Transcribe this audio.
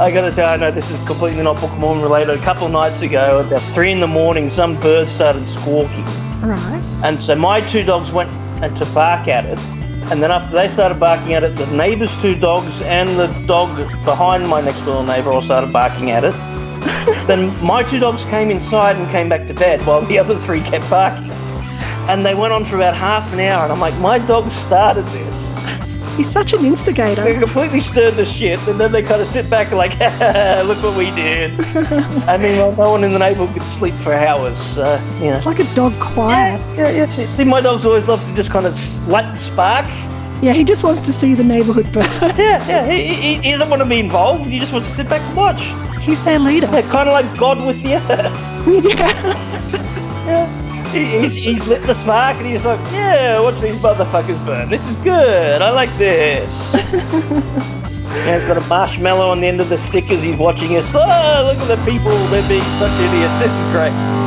I gotta tell you, I know this is completely not Mormon related. A couple nights ago, about three in the morning, some bird started squawking. Right. And so my two dogs went and to bark at it. And then after they started barking at it, the neighbour's two dogs and the dog behind my next door neighbour all started barking at it. then my two dogs came inside and came back to bed while the other three kept barking. And they went on for about half an hour. And I'm like, my dog started this. He's such an instigator. They completely stirred the shit, and then they kind of sit back and like, look what we did. I mean, well, no one in the neighborhood could sleep for hours. So, you know. It's like a dog quiet. Yeah, yeah. See, my dogs always love to just kind of light the spark. Yeah, he just wants to see the neighborhood burn. Yeah, yeah. He, he, he doesn't want to be involved. He just wants to sit back and watch. He's their leader. Yeah, kind of like God with the earth. yeah. Yeah. He, he's, he's lit the spark and he's like, yeah, watch these motherfuckers burn. This is good. I like this. yeah, he's got a marshmallow on the end of the stick as he's watching us. Oh, look at the people. They're being such idiots. This is great.